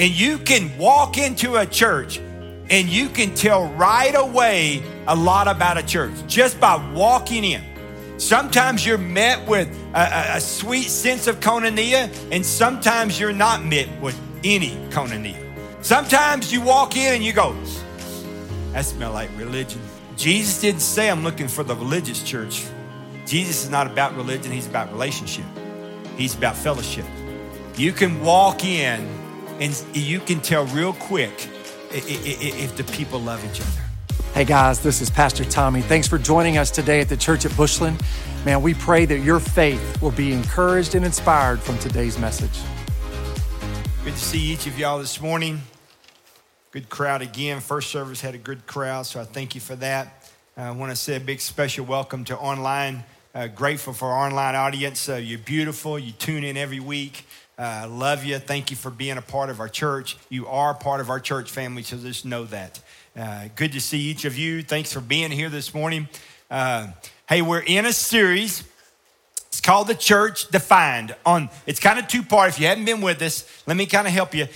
And you can walk into a church and you can tell right away a lot about a church just by walking in. Sometimes you're met with a, a, sweet sense of koinonia, and sometimes you're not met with any koinonia. Sometimes you walk in and you go, that smell like religion. Jesus didn't say I'm looking for the religious church. Jesus is not about religion, he's about relationship. He's about fellowship. You can walk in and you can tell real quick if the people love each other. Hey guys, this is Pastor Tommy. Thanks for joining us today at the church at Bushland. Man, we pray that your faith will be encouraged and inspired from today's message. Good to see each of y'all this morning. Good crowd again. First service had a good crowd, so I thank you for that. I want to say a big special welcome to online. Uh, grateful for our online audience. Uh, you're beautiful. You tune in every week. Uh, love you. Thank you for being a part of our church. You are part of our church family, so just know that. Uh, good to see each of you. Thanks for being here this morning. Uh, hey, we're in a series. It's called The Church Defined. On it's kind of two part. If you haven't been with us, let me kind of help you.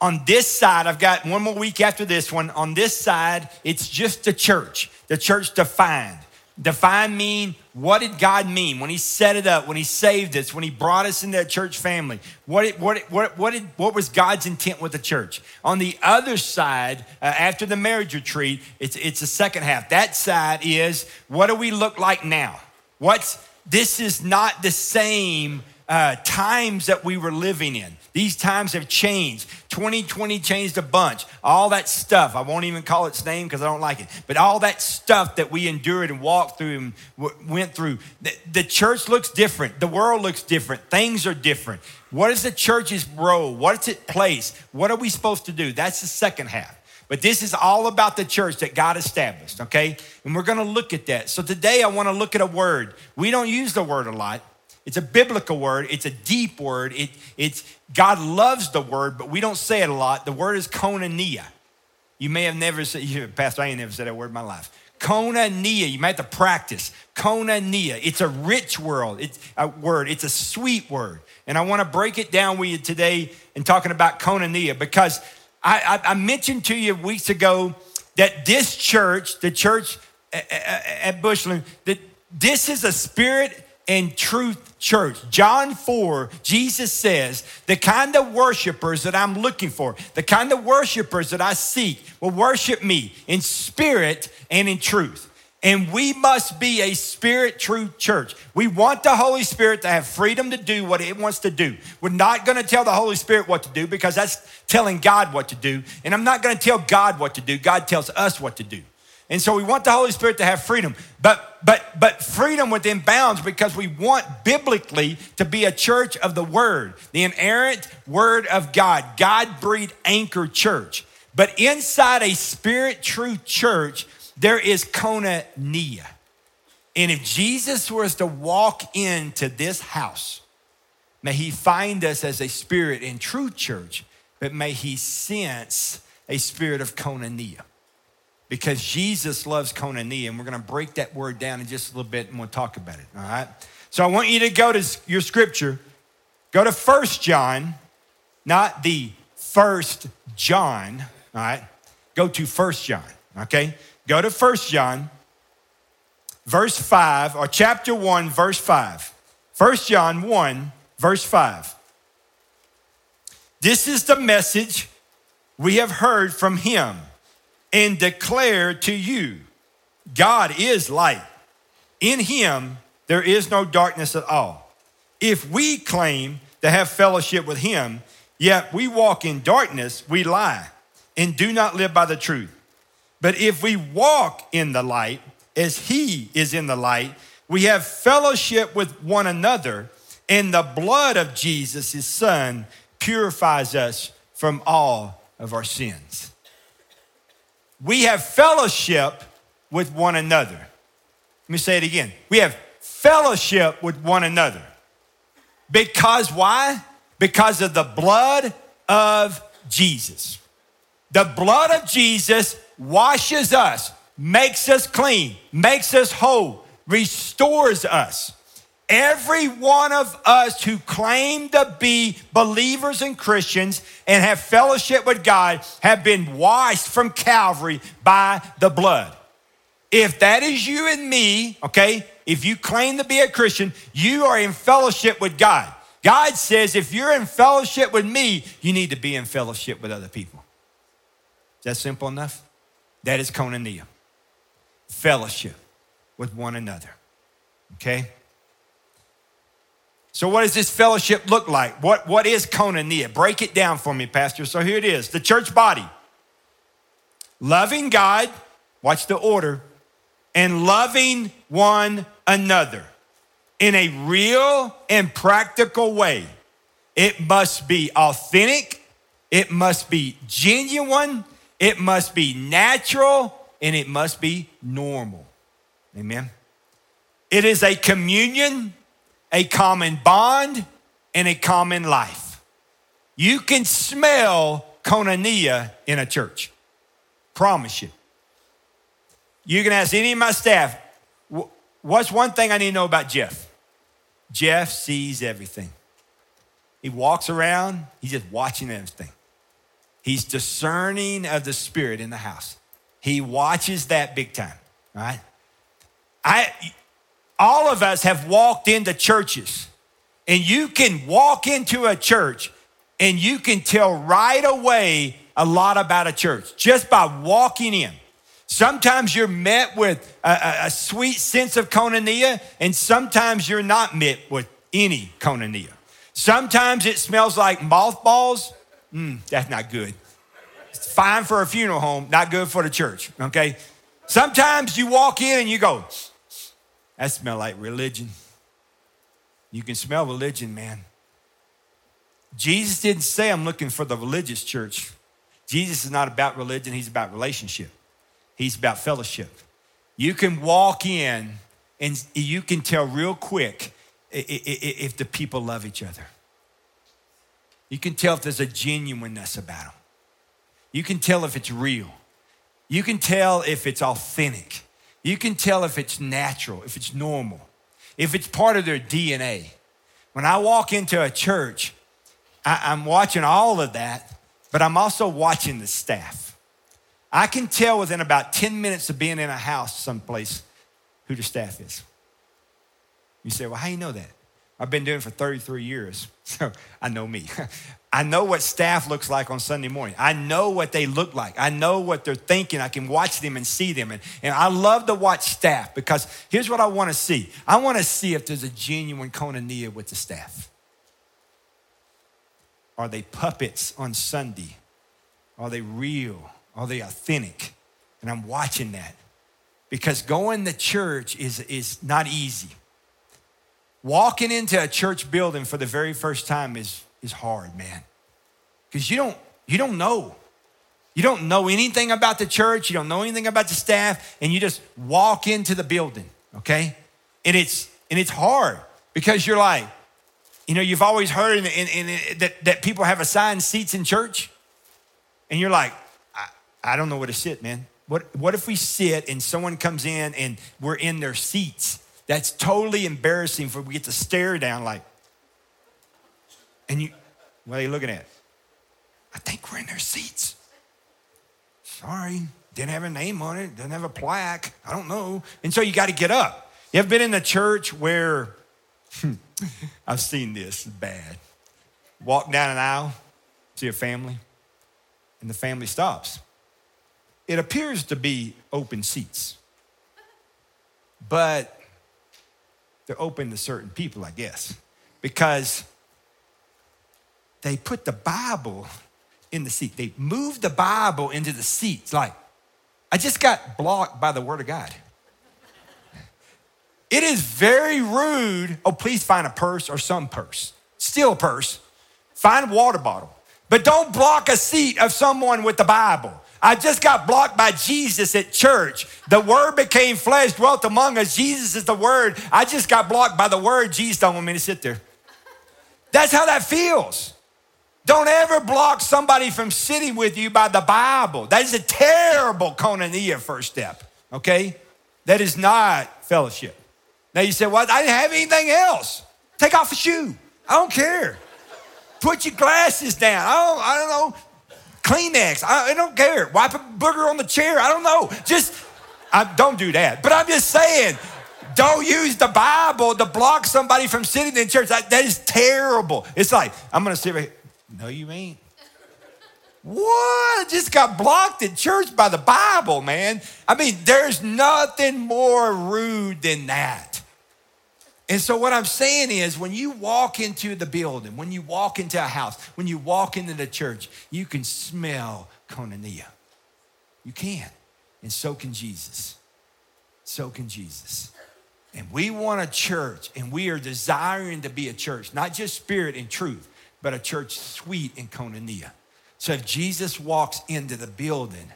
On this side, I've got one more week after this one. On this side, it's just the church, the church defined. Define mean what did God mean when He set it up, when He saved us, when He brought us into that church family? What, what, what, what, did, what was God's intent with the church? On the other side, uh, after the marriage retreat, it's, it's the second half. That side is what do we look like now? What's this is not the same uh, times that we were living in. These times have changed. 2020 changed a bunch. All that stuff, I won't even call its name because I don't like it, but all that stuff that we endured and walked through and w- went through, the, the church looks different. The world looks different. Things are different. What is the church's role? What's its place? What are we supposed to do? That's the second half. But this is all about the church that God established, okay? And we're gonna look at that. So today I wanna look at a word. We don't use the word a lot. It's a biblical word. It's a deep word. It, it's God loves the word, but we don't say it a lot. The word is koinonia. You may have never said, Pastor, I ain't never said that word in my life. Koinonia, you might have to practice. Koinonia, it's a rich word. It's a word. It's a sweet word. And I want to break it down with you today in talking about koinonia because I, I, I mentioned to you weeks ago that this church, the church at Bushland, that this is a spirit and truth church. John 4, Jesus says, the kind of worshipers that I'm looking for, the kind of worshipers that I seek will worship me in spirit and in truth. And we must be a spirit truth church. We want the Holy Spirit to have freedom to do what it wants to do. We're not going to tell the Holy Spirit what to do because that's telling God what to do. And I'm not going to tell God what to do. God tells us what to do. And so we want the Holy Spirit to have freedom, but but but freedom within bounds because we want biblically to be a church of the word, the inerrant word of God, God-breathed anchor church. But inside a spirit true church, there is koinonia. And if Jesus was to walk into this house, may he find us as a spirit in true church, but may he sense a spirit of koinonia because Jesus loves koinonia, and we're going to break that word down in just a little bit and we'll talk about it, all right? So I want you to go to your scripture, go to First John, not the first John, all right? Go to First John, okay? Go to First John, verse 5, or chapter 1, verse 5. First John 1, verse 5. This is the message we have heard from him and declare to you God is light. In him there is no darkness at all. If we claim to have fellowship with him, yet we walk in darkness, we lie and do not live by the truth. But if we walk in the light, as he is in the light, we have fellowship with one another, and the blood of Jesus, his son, purifies us from all of our sins we have fellowship with one another. Let me say it again. We have fellowship with one another. Because why? Because of the blood of Jesus. The blood of Jesus washes us, makes us clean, makes us whole, restores us. Every one of us who claim to be believers and Christians and have fellowship with God have been washed from Calvary by the blood. If that is you and me, okay, if you claim to be a Christian, you are in fellowship with God. God says if you're in fellowship with me, you need to be in fellowship with other people. Is that simple enough? That is koinonia. Fellowship with one another. Okay? So, what does this fellowship look like? What, what is koinonia? Break it down for me, Pastor. So, here it is the church body. Loving God, watch the order, and loving one another in a real and practical way. It must be authentic, it must be genuine, it must be natural, and it must be normal. Amen. It is a communion, a common bond, and a common life. You can smell koinonia in a church. Promise you. You can ask any of my staff, what's one thing I need to know about Jeff? Jeff sees everything. He walks around, he's just watching everything. He's discerning of the spirit in the house. He watches that big time, right? I all of us have walked into churches, and you can walk into a church and you can tell right away a lot about a church just by walking in. Sometimes you're met with a, a, sweet sense of koinonia, and sometimes you're not met with any koinonia. Sometimes it smells like mothballs. Mm, that's not good. It's fine for a funeral home, not good for the church, okay? Sometimes you walk in and you go, that smell like religion. You can smell religion, man. Jesus didn't say, I'm looking for the religious church. Jesus is not about religion, he's about relationship. He's about fellowship. You can walk in and you can tell real quick if the people love each other. You can tell if there's a genuineness about them. You can tell if it's real. You can tell if it's authentic. You can tell if it's natural, if it's normal, if it's part of their DNA. When I walk into a church, I, am watching all of that, but I'm also watching the staff. I can tell within about 10 minutes of being in a house someplace who the staff is. You say, well, how do you know that? I've been doing it for 33 years, so I know me. I know what staff looks like on Sunday morning. I know what they look like. I know what they're thinking. I can watch them and see them. And, and I love to watch staff because here's what I want to see I want to see if there's a genuine koinonia with the staff. Are they puppets on Sunday? Are they real? Are they authentic? And I'm watching that because going to church is, is not easy. Walking into a church building for the very first time is, is hard, man. Because you don't, you don't know. You don't know anything about the church, you don't know anything about the staff, and you just walk into the building, okay? And it's and it's hard because you're like, you know, you've always heard in, in, in, that, that people have assigned seats in church, and you're like, I don't know where to sit, man. What, what if we sit and someone comes in and we're in their seats? That's totally embarrassing for we get to stare down like, and you, what are you looking at? I think we're in their seats. Sorry, didn't have a name on it, didn't have a plaque. I don't know. And so you got to get up. You ever been in a church where, hmm, I've seen this, bad. Walk down an aisle, see a family, and the family stops it appears to be open seats, but they're open to certain people, I guess, because they put the Bible in the seat. They moved the Bible into the seats. Like, I just got blocked by the Word of God. It is very rude. Oh, please find a purse or some purse. Steal a purse. Find a water bottle. But don't block a seat of someone with the Bible. I just got blocked by Jesus at church. The word became flesh, dwelt among us. Jesus is the word. I just got blocked by the word. Jesus don't want me to sit there. That's how that feels. Don't ever block somebody from sitting with you by the Bible. That is a terrible koinonia first step, okay? That is not fellowship. Now you say, well, I didn't have anything else. Take off a shoe. I don't care. Put your glasses down. I don't, I don't know. Kleenex. I, I don't care. Wipe a booger on the chair. I don't know. Just, I, don't do that. But I'm just saying, don't use the Bible to block somebody from sitting in church. that, that is terrible. It's like, I'm going to sit right here. No, you ain't. What? Just got blocked at church by the Bible, man. I mean, there's nothing more rude than that. And so, what I'm saying is, when you walk into the building, when you walk into a house, when you walk into the church, you can smell koinonia. You can. And so can Jesus. So can Jesus. And we want a church, and we are desiring to be a church, not just spirit and truth, but a church sweet in koinonia. So if Jesus walks into the building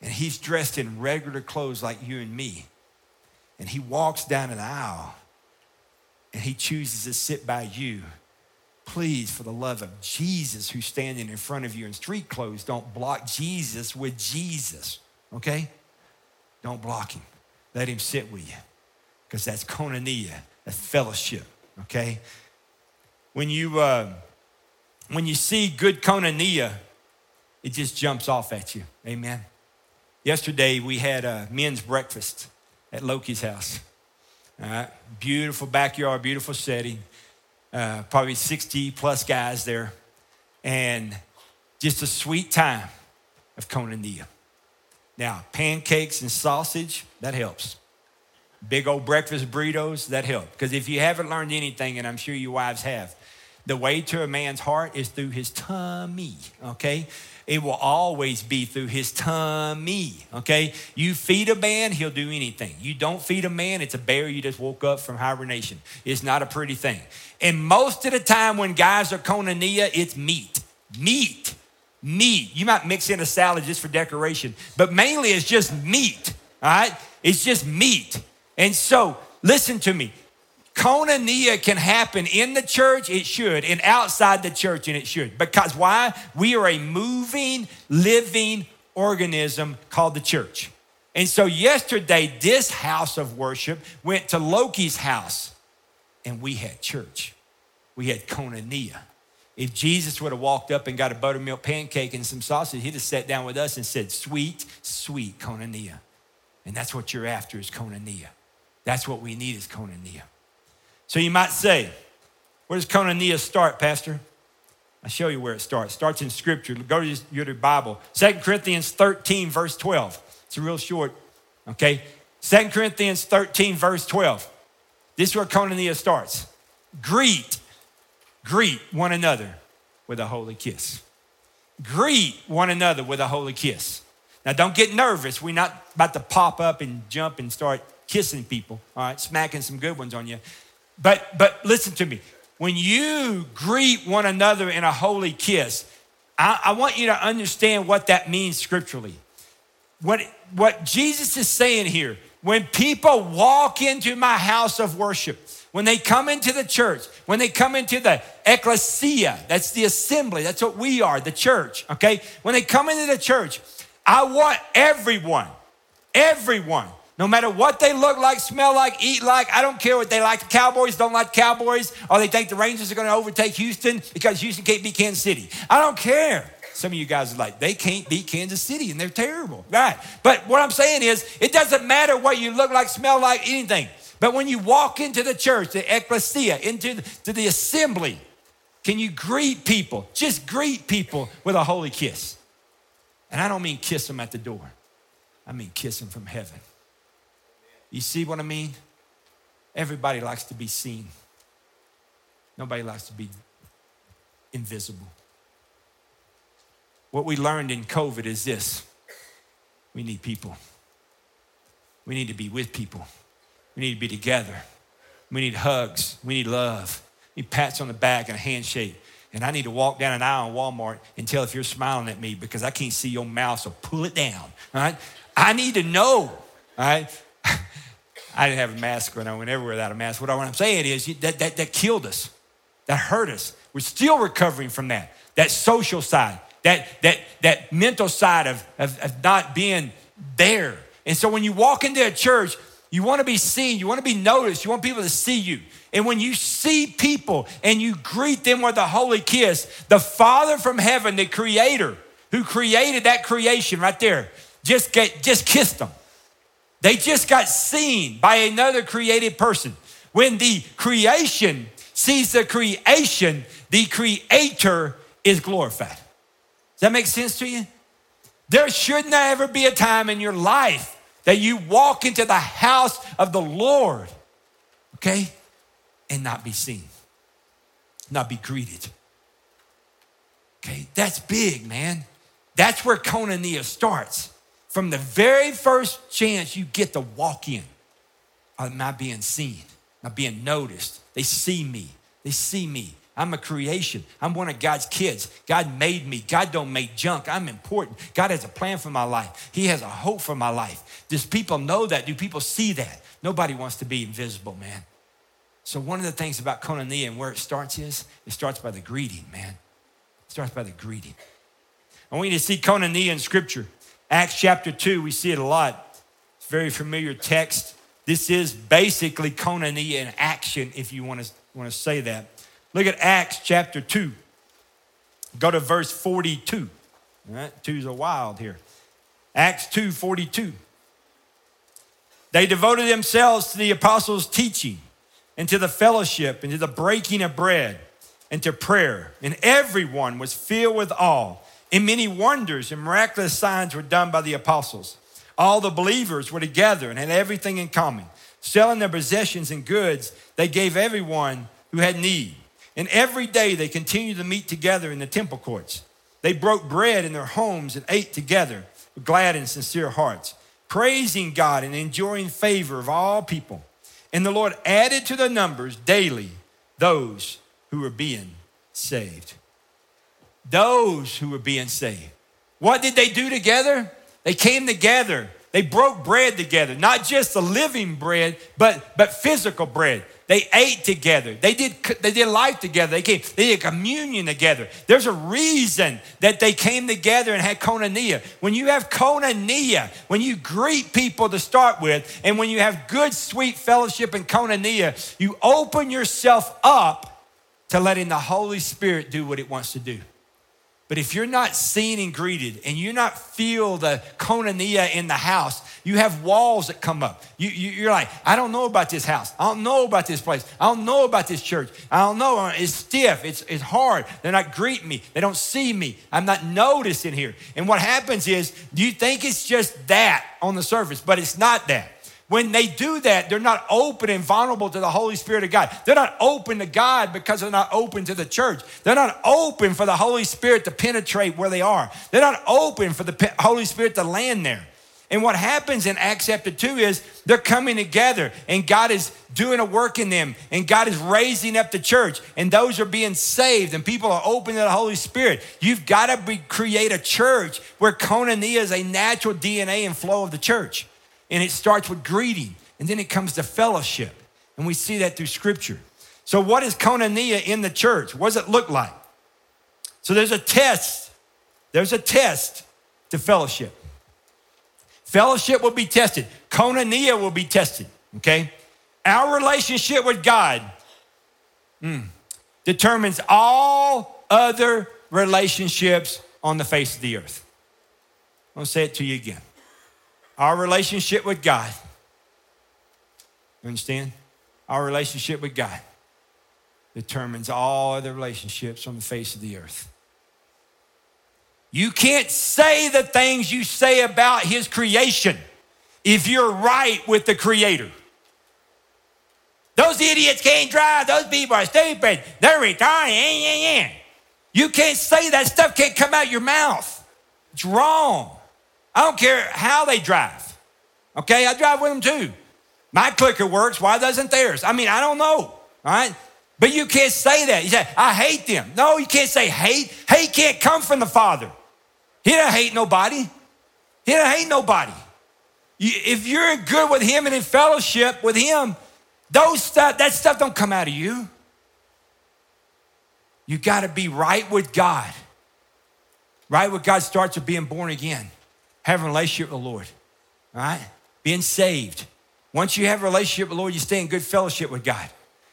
and he's dressed in regular clothes like you and me, and he walks down an aisle and he chooses to sit by you, please, for the love of Jesus who's standing in front of you in street clothes, don't block Jesus with Jesus, okay? Don't block him. Let him sit with you because that's koinonia, that's fellowship, okay? When you, uh, when you see good koinonia, it just jumps off at you. Amen. Yesterday we had a men's breakfast at Loki's house. All right, beautiful backyard, beautiful setting. Uh, probably 60 plus guys there, and just a sweet time of koinonia. Now, pancakes and sausage, that helps. Big old breakfast burritos, that help. Because if you haven't learned anything, and I'm sure your wives have, the way to a man's heart is through his tummy, okay? It will always be through his tummy, okay? You feed a man, he'll do anything. You don't feed a man, it's a bear you just woke up from hibernation. It's not a pretty thing. And most of the time when guys are koinonia, it's meat. Meat. Meat. You might mix in a salad just for decoration, but mainly it's just meat, all right? It's just meat. And so, listen to me. Koinonia can happen in the church, it should, and outside the church, and it should. Because why? We are a moving, living organism called the church. And so yesterday, this house of worship went to Loki's house, and we had church. We had koinonia. If Jesus would have walked up and got a buttermilk pancake and some sausage, he'd have sat down with us and said, Sweet, sweet koinonia. And that's what you're after is koinonia. That's what we need is koinonia. So you might say, where does koinonia start, Pastor? I'll show you where it starts. It starts in Scripture. Go to your Bible. 2 Corinthians 13, verse 12. It's a real short, okay? 2 Corinthians 13, verse 12. This is where koinonia starts. Greet, greet one another with a holy kiss. Greet one another with a holy kiss. Now, don't get nervous. We're not about to pop up and jump and start kissing people, all right, smacking some good ones on you. But but listen to me. When you greet one another in a holy kiss, I, I want you to understand what that means scripturally. What what Jesus is saying here, when people walk into my house of worship, when they come into the church, when they come into the ecclesia, that's the assembly, that's what we are, the church, okay? When they come into the church, I want everyone, everyone no matter what they look like, smell like, eat like, I don't care what they like. The Cowboys don't like Cowboys, or they think the Rangers are going to overtake Houston because Houston can't beat Kansas City. I don't care. Some of you guys are like, they can't beat Kansas City and they're terrible. Right. But what I'm saying is, it doesn't matter what you look like, smell like, anything. But when you walk into the church, the ecclesia, into the, to the assembly, can you greet people? Just greet people with a holy kiss. And I don't mean kiss them at the door, I mean kiss them from heaven. You see what I mean? Everybody likes to be seen. Nobody likes to be invisible. What we learned in COVID is this we need people. We need to be with people. We need to be together. We need hugs. We need love. We need pats on the back and a handshake. And I need to walk down an aisle in Walmart and tell if you're smiling at me because I can't see your mouth, so pull it down. All right? I need to know. All right? I didn't have a mask when I went everywhere without a mask. What I'm saying is that, that, that killed us, that hurt us. We're still recovering from that, that social side, that, that, that mental side of, of, of not being there. And so when you walk into a church, You want to be seen. You want to be noticed. You want people to see you. And when you see people and you greet them with a holy kiss, the Father from heaven, the Creator who created that creation right there, just, get, just kissed them. They just got seen by another created person. When the creation sees the creation, the Creator is glorified. Does that make sense to you? There should not ever be a time in your life that you walk into the house of the Lord, okay, and not be seen, not be greeted. Okay, that's big, man. That's where Koinonia starts. From the very first chance you get to walk in, uh, I'm not being seen, not being noticed. They see me. They see me. I'm a creation. I'm one of God's kids. God made me. God don't make junk. I'm important. God has a plan for my life. He has a hope for my life. Does people know that? Do people see that? Nobody wants to be invisible, man. So one of the things about koinonia and where it starts is it starts by the greeting, man. It starts by the greeting. I want you to see koinonia in scripture. Acts chapter 2, we see it a lot. It's a very familiar text. This is basically koinonia in action, if you want to, want to say that. Look at Acts chapter 2. Go to verse 42. All right, two's a wild here. Acts 2 42. They devoted themselves to the apostles' teaching and to the fellowship and to the breaking of bread and to prayer. And everyone was filled with awe. And many wonders and miraculous signs were done by the apostles. All the believers were together and had everything in common. Selling their possessions and goods, they gave everyone who had need. And every day they continued to meet together in the temple courts. They broke bread in their homes and ate together with glad and sincere hearts, praising God and enjoying favor of all people. And the Lord added to their numbers daily those who were being saved. Those who were being saved. What did they do together? They came together. They broke bread together, not just the living bread, but, but physical bread. They ate together. They did, they did life together. They came, they did communion together. There's a reason that they came together and had koinonia. When you have koinonia, when you greet people to start with, and when you have good, sweet fellowship and koinonia, you open yourself up to letting the Holy Spirit do what it wants to do. But if you're not seen and greeted and you're not feel the koinonia in the house, you have walls that come up. You, you, are like, I don't know about this house. I don't know about this place. I don't know about this church. I don't know. Uh, it's stiff. It's, it's hard. They're not greeting me. They don't see me. I'm not noticed in here. And what happens is, you think it's just that on the surface? But it's not that. When they do that, they're not open and vulnerable to the Holy Spirit of God. They're not open to God because they're not open to the church. They're not open for the Holy Spirit to penetrate where they are. They're not open for the Holy Spirit to land there. And what happens in Acts chapter 2 is they're coming together and God is doing a work in them and God is raising up the church and those are being saved and people are open to the Holy Spirit. You've got to be, create a church where koinonia is a natural DNA and flow of the church. And it starts with greeting, and then it comes to fellowship. And we see that through scripture. So, what is koinonia in the church? What does it look like? So, there's a test. There's a test to fellowship. Fellowship will be tested, koinonia will be tested, okay? Our relationship with God mm, determines all other relationships on the face of the earth. I'll say it to you again our relationship with God. You understand? Our relationship with God determines all other relationships on the face of the earth. You can't say the things you say about His creation if you're right with the Creator. Those idiots can't drive. Those people are stupid. They're retarded. You can't say that stuff can't come out your mouth. It's wrong. I don't care how they drive. Okay, I drive with them too. My clicker works. Why doesn't theirs? I mean, I don't know. All right. But you can't say that. You say, I hate them. No, you can't say hate. Hate can't come from the Father. He don't hate nobody. He don't hate nobody. You, if you're good with Him and in fellowship with Him, those stuff, that stuff don't come out of you. You got to be right with God. Right with God starts with being born again having a relationship with the Lord, all right? Being saved. Once you have a relationship with the Lord, you stay in good fellowship with God.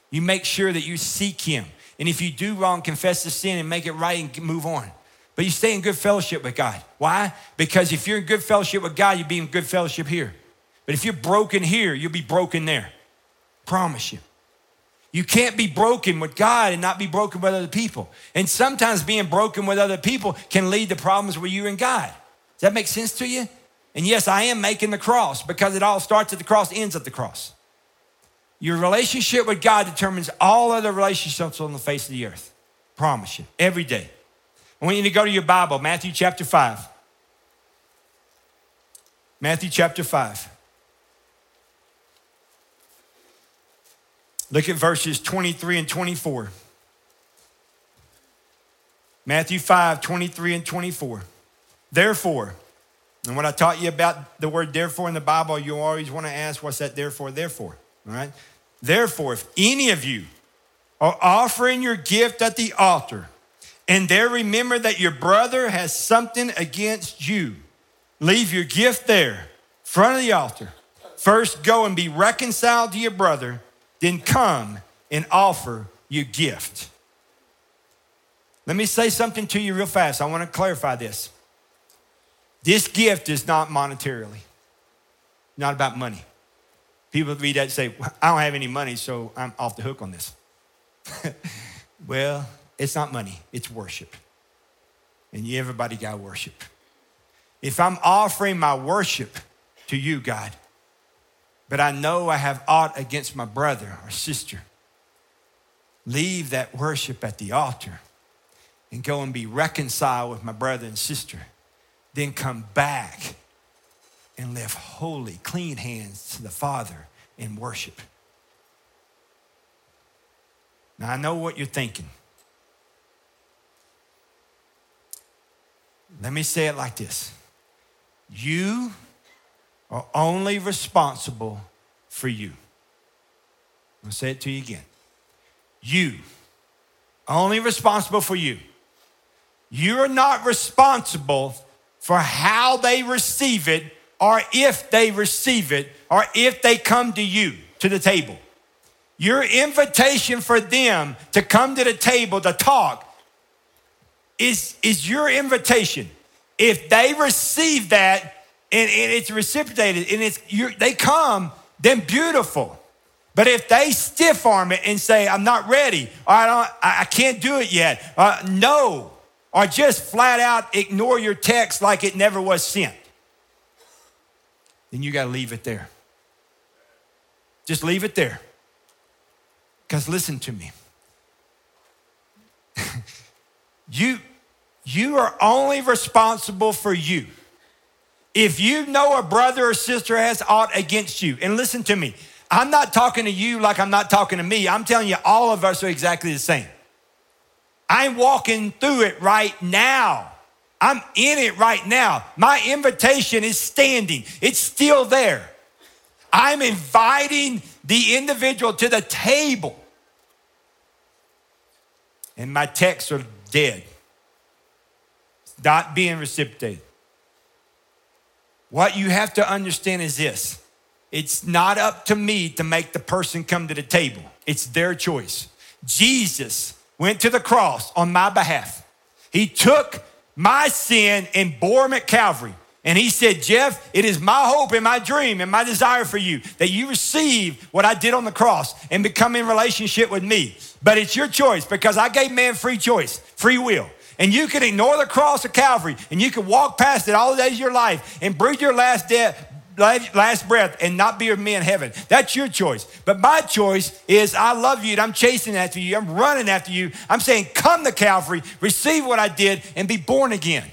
You make sure that you seek Him. And if you do wrong, confess the sin and make it right and move on. But you stay in good fellowship with God. Why? Because if you're in good fellowship with God, you'll be in good fellowship here. But if you're broken here, you'll be broken there. Promise you. You can't be broken with God and not be broken with other people. And sometimes being broken with other people can lead to problems with you and God. Does that make sense to you? And yes, I am making the cross because it all starts at the cross, ends at the cross. Your relationship with God determines all other relationships on the face of the earth. Promise you, every day. I want you to go to your Bible, Matthew chapter 5. Matthew chapter 5. Look at verses 23 and 24. Matthew 5, 23 and 24. Therefore, and when I taught you about the word therefore in the Bible, you always want to ask, what's that therefore, therefore? All right? Therefore, if any of you are offering your gift at the altar, and there remember that your brother has something against you, leave your gift there, front of the altar. First, go and be reconciled to your brother, then come and offer your gift. Let me say something to you real fast. I want to clarify this. This gift is not monetarily, not about money. People read that and say, I don't have any money, so I'm off the hook on this. well, it's not money, it's worship. And everybody got worship. If I'm offering my worship to you, God, but I know I have aught against my brother or sister, leave that worship at the altar and go and be reconciled with my brother and sister. Then come back and live holy, clean hands to the Father in worship. Now, I know what you're thinking. Let me say it like this You are only responsible for you. I'll say it to you again. You, are only responsible for you. You're not responsible for how they receive it or if they receive it or if they come to you to the table. Your invitation for them to come to the table to talk is, is your invitation. If they receive that and, and it's reciprocated and it's they come, then beautiful. But if they stiff arm it and say, I'm not ready, I, don't, I can't do it yet, uh, no, or just flat out ignore your text like it never was sent, then you got to leave it there. Just leave it there. Because listen to me. you, you are only responsible for you. If you know a brother or sister has aught against you, and listen to me, I'm not talking to you like I'm not talking to me. I'm telling you, all of us are exactly the same. I'm walking through it right now. I'm in it right now. My invitation is standing, it's still there. I'm inviting the individual to the table. And my texts are dead, not being reciprocated. What you have to understand is this it's not up to me to make the person come to the table, it's their choice. Jesus went to the cross on my behalf. He took my sin and bore him at Calvary. And he said, Jeff, it is my hope and my dream and my desire for you that you receive what I did on the cross and become in relationship with me. But it's your choice because I gave man free choice, free will. And you can ignore the cross of Calvary and you can walk past it all the days of your life and breathe your last death, last breath and not be with me in heaven. That's your choice. But my choice is I love you and I'm chasing after you. I'm running after you. I'm saying, come to Calvary, receive what I did, and be born again.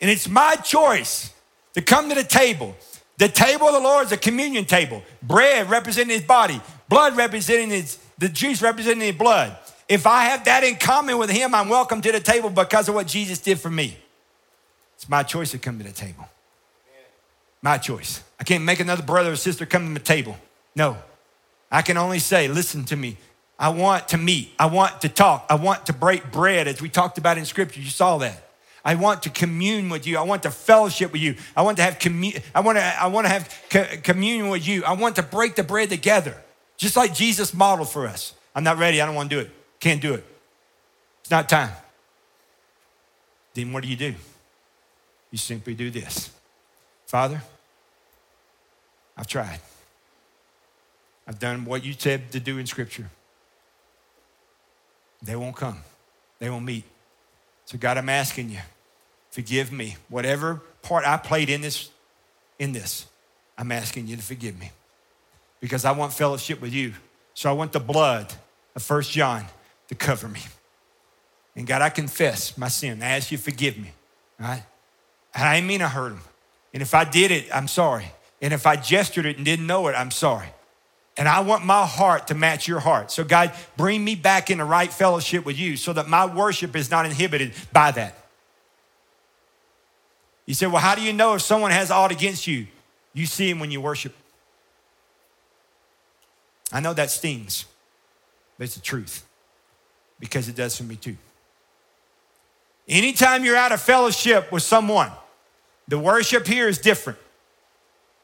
And it's my choice to come to the table. The table of the Lord is a communion table. Bread representing his body, blood representing his, the juice representing his blood. If I have that in common with him, I'm welcome to the table because of what Jesus did for me. It's my choice to come to the table. My choice. I can't make another brother or sister come to the table. No. I can only say, listen to me. I want to meet. I want to talk. I want to break bread as we talked about in scripture. You saw that. I want to commune with you. I want to fellowship with you. I want to have commu- I want to I want to have co- communion with you. I want to break the bread together, just like Jesus modeled for us. I'm not ready. I don't want to do it. Can't do it. It's not time. Then what do you do? You simply do this. Father, I've tried. I've done what you said to do in Scripture. They won't come, they won't meet. So, God, I'm asking you, forgive me. Whatever part I played in this, in this, I'm asking you to forgive me. Because I want fellowship with you. So I want the blood of First John to cover me. And God, I confess my sin. I ask you to forgive me. All right? And I didn't mean I hurt him. And if I did it, I'm sorry. And if I gestured it and didn't know it, I'm sorry. And I want my heart to match your heart. So, God, bring me back in the right fellowship with you so that my worship is not inhibited by that. You say, Well, how do you know if someone has aught against you? You see him when you worship. I know that stings, but it's the truth because it does for me too. Anytime you're out of fellowship with someone, the worship here is different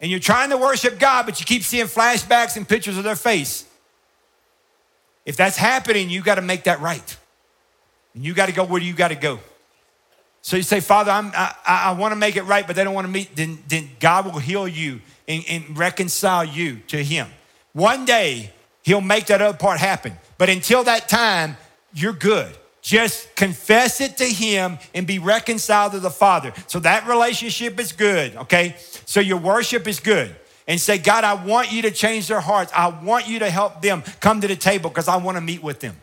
and you're trying to worship God, but you keep seeing flashbacks and pictures of their face. If that's happening, you got to make that right. And you got to go where you got to go? So you say, Father, I'm, I, I want to make it right, but they don't want to meet. Then, then God will heal you and, and reconcile you to Him. One day, He'll make that other part happen. But until that time, you're good. Just confess it to Him and be reconciled to the Father. So that relationship is good, okay? So your worship is good. And say, God, I want you to change their hearts. I want you to help them come to the table because I want to meet with them.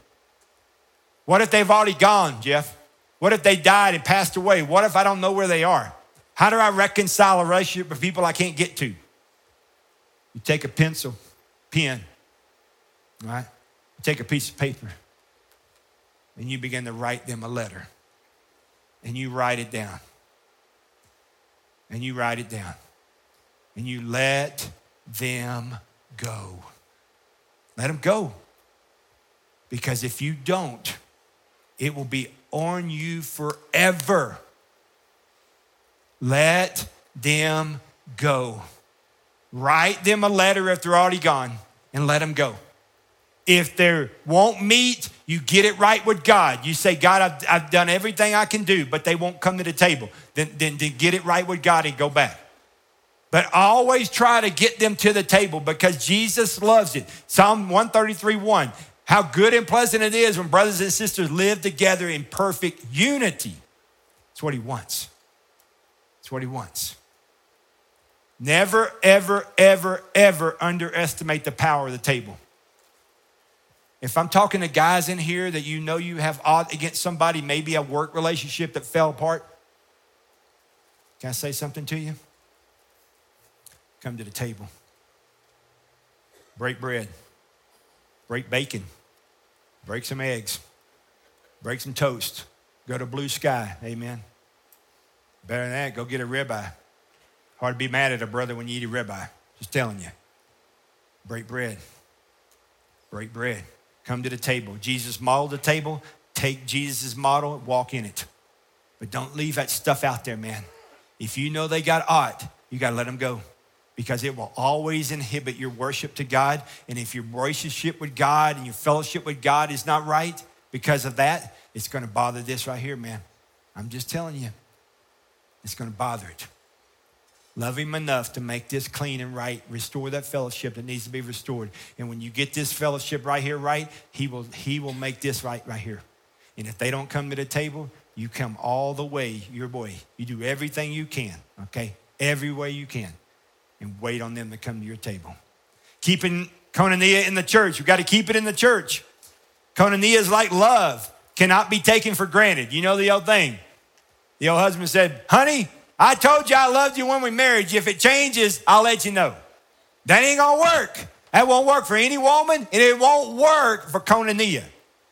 What if they've already gone, Jeff? What if they died and passed away? What if I don't know where they are? How do I reconcile a relationship with people I can't get to? You take a pencil, pen, right? You take a piece of paper, and you begin to write them a letter. And you write it down. And you write it down. And you let them go. Let them go. Because if you don't, it will be on you forever. Let them go. Write them a letter if they're already gone and let them go. If they won't meet, you get it right with God. You say, God, I've, I've done everything I can do, but they won't come to the table. Then, then, then get it right with God and go back. But always try to get them to the table because Jesus loves it. Psalm 133 1. How good and pleasant it is when brothers and sisters live together in perfect unity. It's what he wants. It's what he wants. Never, ever, ever, ever underestimate the power of the table. If I'm talking to guys in here that you know you have odd against somebody, maybe a work relationship that fell apart, can I say something to you? Come to the table. Break bread. Break bacon. Break some eggs. Break some toast. Go to blue sky. Amen. Better than that, go get a ribeye. Hard to be mad at a brother when you eat a ribeye. Just telling you. Break bread. Break bread. Come to the table. Jesus modeled the table. Take Jesus' model, walk in it. But don't leave that stuff out there, man. If you know they got aught, you got to let them go because it will always inhibit your worship to God. And if your relationship with God and your fellowship with God is not right because of that, it's going to bother this right here, man. I'm just telling you, it's going to bother it. Love him enough to make this clean and right, restore that fellowship that needs to be restored. And when you get this fellowship right here right, he will, he will make this right right here. And if they don't come to the table, you come all the way your way. You do everything you can, okay? Every way you can. And wait on them to come to your table. Keeping koinonia in the church. We got to keep it in the church. Koinonia is like love, cannot be taken for granted. You know the old thing. The old husband said, Honey, I told you I loved you when we married you. If it changes, I'll let you know. That ain't gonna work. That won't work for any woman, and it won't work for koinonia.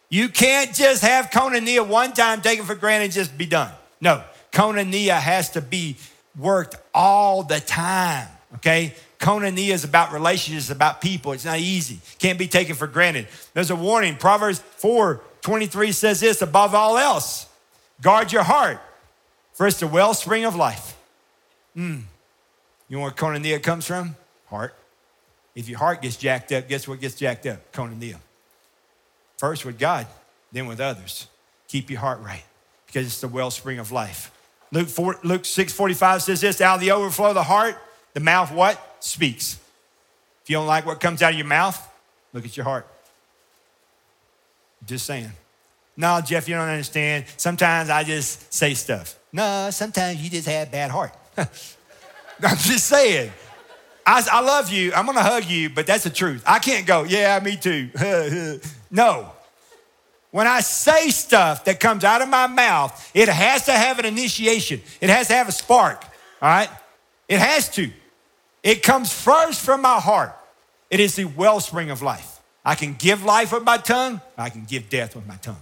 You can't just have koinonia one time, taken for granted, and just be done. No, koinonia has to be worked all the time. Okay, koinonia is about relationships, about people. It's not easy. Can't be taken for granted. There's a warning. Proverbs 4 23 says this above all else, guard your heart First, the wellspring of life. Mm. You know where koinonia comes from? Heart. If your heart gets jacked up, guess what gets jacked up? Koinonia. First with God, then with others. Keep your heart right because it's the wellspring of life. Luke, 4, Luke 6 45 says this out of the overflow of the heart, the mouth what? Speaks. If you don't like what comes out of your mouth, look at your heart. Just saying. No, Jeff, you don't understand. Sometimes I just say stuff. No, sometimes you just have bad heart. I'm just saying. I, I love you. I'm going to hug you, but that's the truth. I can't go, yeah, me too. no. When I say stuff that comes out of my mouth, it has to have an initiation, it has to have a spark, all right? It has to. It comes first from my heart. It is the wellspring of life. I can give life with my tongue, I can give death with my tongue.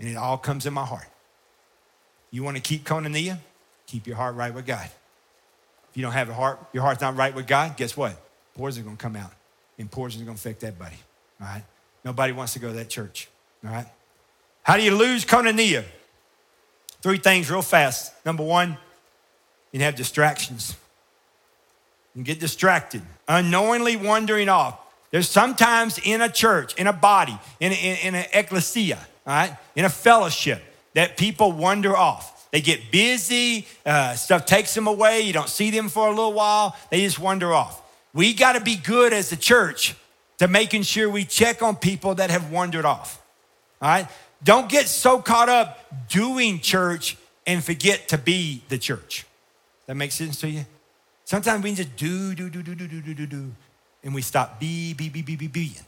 And it all comes in my heart. You want to keep koinonia? Keep your heart right with God. If you don't have a heart, your heart's not right with God, guess what? Poison going to come out, and poison is going to affect that buddy. All right? Nobody wants to go to that church. All right? How do you lose koinonia? Three things real fast. Number one, you have distractions. You get distracted, unknowingly wandering off. There's sometimes in a church, in a body, in, in, in an ecclesia, all right, in a fellowship, that people wander off. They get busy, uh, stuff takes them away, you don't see them for a little while, they just wander off. We got to be good as a church to making sure we check on people that have wandered off. All right? Don't get so caught up doing church and forget to be the church. That makes sense to you? Sometimes we just do, do, do, do, do, do, do, do, do, and we stop be, be, be, be, be, being.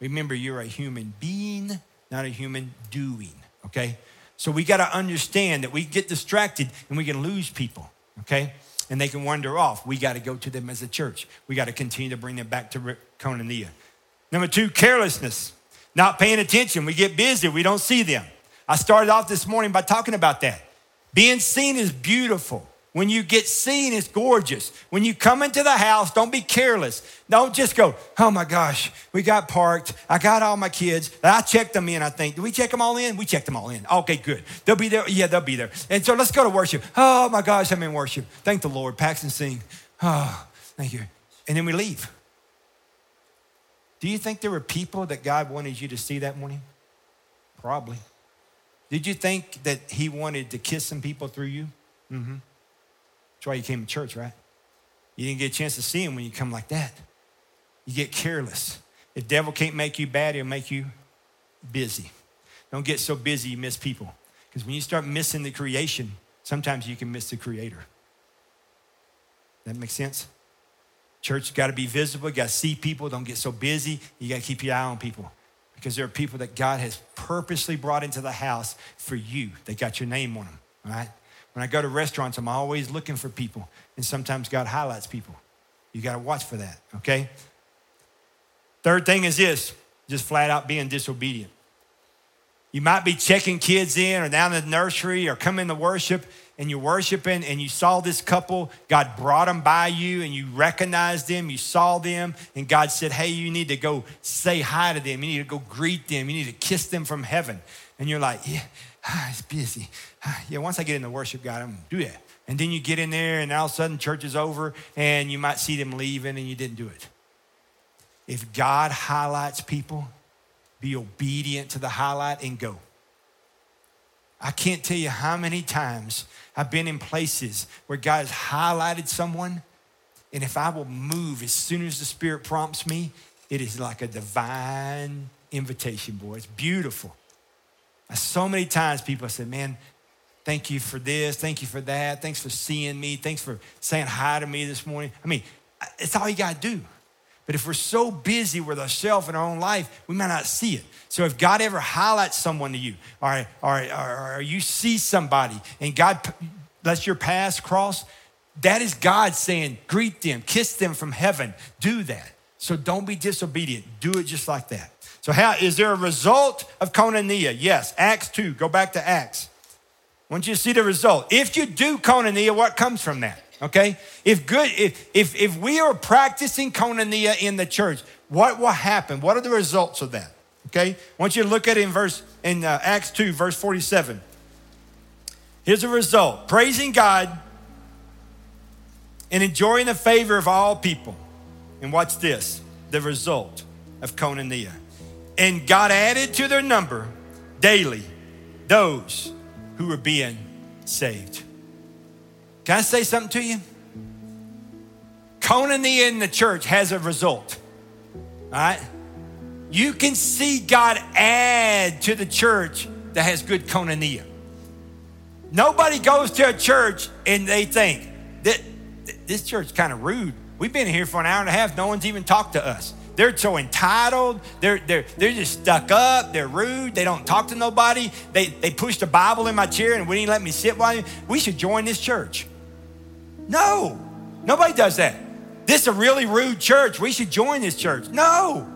Remember, you're a human being, not a human doing, okay? So we got to understand that we get distracted and we can lose people, okay? And they can wander off. We got to go to them as a church. We got to continue to bring them back to koinonia. Number two, carelessness, not paying attention. We get busy, we don't see them. I started off this morning by talking about that. Being seen is beautiful. When you get seen, it's gorgeous. When you come into the house, don't be careless. Don't just go, oh my gosh, we got parked. I got all my kids. I checked them in, I think. Did we check them all in? We checked them all in. Okay, good. They'll be there. Yeah, they'll be there. And so let's go to worship. Oh my gosh, I'm in worship. Thank the Lord. Paxton sing. Oh, thank you. And then we leave. Do you think there were people that God wanted you to see that morning? Probably. Did you think that He wanted to kiss some people through you? Mm-hmm. That's why you came to church, right? You didn't get a chance to see him when you come like that. You get careless. If devil can't make you bad, he'll make you busy. Don't get so busy you miss people. Because when you start missing the creation, sometimes you can miss the creator. That makes sense? Church got to be visible, you got to see people, don't get so busy. You got to keep your eye on people. Because there are people that God has purposely brought into the house for you. They got your name on them, all right? When I go to restaurants, I'm always looking for people, and sometimes God highlights people. You got to watch for that, okay? Third thing is this just flat out being disobedient. You might be checking kids in or down in the nursery or coming to worship and you're worshiping and you saw this couple. God brought them by you and you recognized them. You saw them and God said, Hey, you need to go say hi to them. You need to go greet them. You need to kiss them from heaven. And you're like, Yeah, ah, it's busy. Ah, yeah, once I get in the worship, God, I'm to do that. And then you get in there, and all of a sudden, church is over, and you might see them leaving, and you didn't do it. If God highlights people, be obedient to the highlight and go. I can't tell you how many times I've been in places where God has highlighted someone, and if I will move as soon as the Spirit prompts me, it is like a divine invitation, boy. It's beautiful. So many times people said, man, thank you for this, thank you for that, thanks for seeing me, thanks for saying hi to me this morning. I mean, it's all you got to do. But if we're so busy with ourselves and our own life, we might not see it. So if God ever highlights someone to you, or, or, or, or you see somebody and God lets your paths cross, that is God saying, greet them, kiss them from heaven. Do that. So don't be disobedient. Do it just like that. So, how is there a result of koinonia? Yes, Acts 2. Go back to Acts. Want you see the result. If you do koinonia, what comes from that? Okay? If good, if if if we are practicing koinonia in the church, what will happen? What are the results of that? Okay? Want you look at it in verse in uh, Acts 2, verse 47. Here's a result praising God and enjoying the favor of all people. And watch this the result of Koinonia. And God added to their number daily those who were being saved. Can I say something to you? Koinonia in the church has a result. All right? You can see God add to the church that has good koinonia. Nobody goes to a church and they think that this church kind of rude. We've been here for an hour and a half. No one's even talked to us. They're so entitled. They're, they're, they're just stuck up. They're rude. They don't talk to nobody. They, they pushed a Bible in my chair and wouldn't let me sit by them. We should join this church. No, nobody does that. This is a really rude church. We should join this church. No.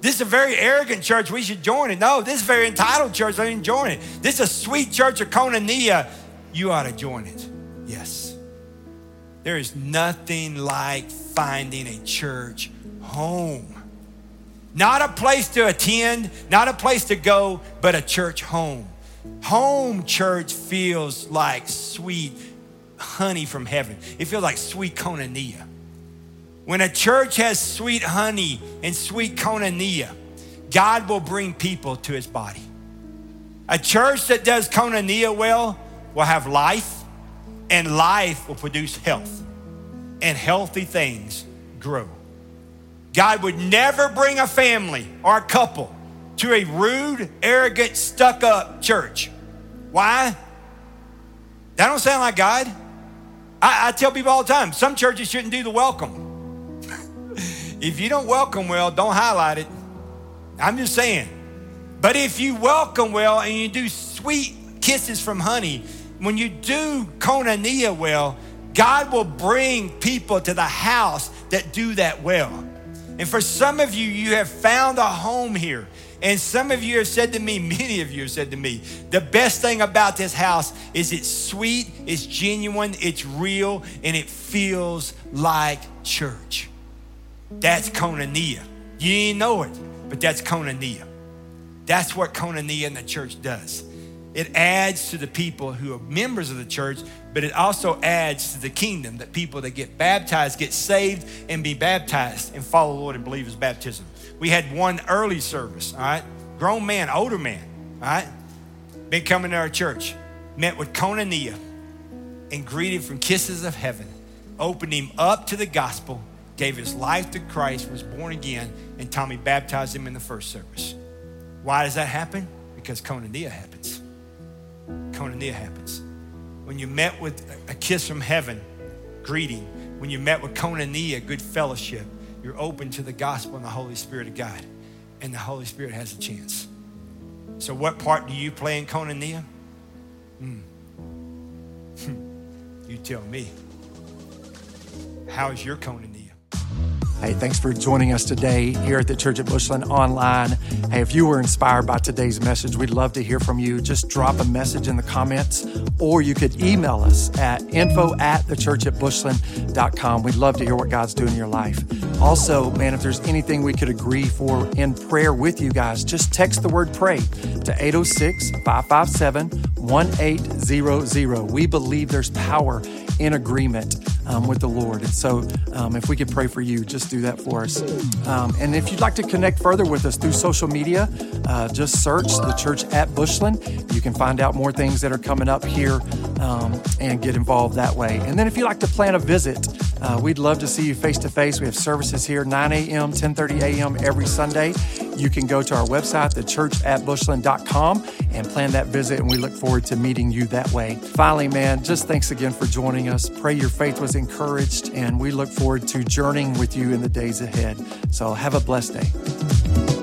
This is a very arrogant church. We should join it. No, this is a very entitled church. I didn't join it. This is a sweet church of Koinonia. You ought to join it. Yes. There is nothing like finding a church home. Not a place to attend, not a place to go, but a church home. Home church feels like sweet honey from heaven. It feels like sweet koinonia. When a church has sweet honey and sweet koinonia, God will bring people to his body. A church that does koinonia well will have life, and life will produce health, and healthy things grow. God would never bring a family or a couple to a rude, arrogant, stuck up church. Why? That don't sound like God. I, I tell people all the time some churches shouldn't do the welcome. If you don't welcome well, don't highlight it. I'm just saying. But if you welcome well and you do sweet kisses from honey, when you do koinonia well, God will bring people to the house that do that well. And for some of you, you have found a home here. And some of you have said to me, many of you have said to me, the best thing about this house is it's sweet, it's genuine, it's real, and it feels like church. That's koinonia. You didn't know it, but that's koinonia. That's what koinonia in the church does. It adds to the people who are members of the church, but it also adds to the kingdom that people that get baptized get saved and be baptized and follow the Lord and believe his baptism. We had one early service, all right? Grown man, older man, all right? Been coming to our church, met with koinonia and greeted from kisses of heaven, opened him up to the gospel gave his life to Christ, was born again, and Tommy baptized him in the first service. Why does that happen? Because koinonia happens. Koinonia happens. When you met with a kiss from heaven, greeting, when you met with koinonia, good fellowship, you're open to the gospel and the Holy Spirit of God. And the Holy Spirit has a chance. So, what part do you play in koinonia? Hmm. you tell me. How is your koinonia? Hey, thanks for joining us today here at the Church at Bushland online. Hey, if you were inspired by today's message, we'd love to hear from you. Just drop a message in the comments, or you could email us at info at thechurchatbushland.com. We'd love to hear what God's doing in your life. Also, man, if there's anything we could agree for in prayer with you guys, just text the word pray to 806 557 1800. We believe there's power in agreement um, with the Lord. And so, um, if we could pray for you, just do that for us. Um, and if you'd like to connect further with us through social media, uh, just search the church at Bushland. You can find out more things that are coming up here um, and get involved that way. And then, if you'd like to plan a visit, uh, we'd love to see you face to face. We have services here 9 a.m., 10:30 a.m. every Sunday. You can go to our website, thechurchatbushland.com, and plan that visit. And we look forward to meeting you that way. Finally, man, just thanks again for joining us. Pray your faith was encouraged, and we look forward to journeying with you in the days ahead. So have a blessed day.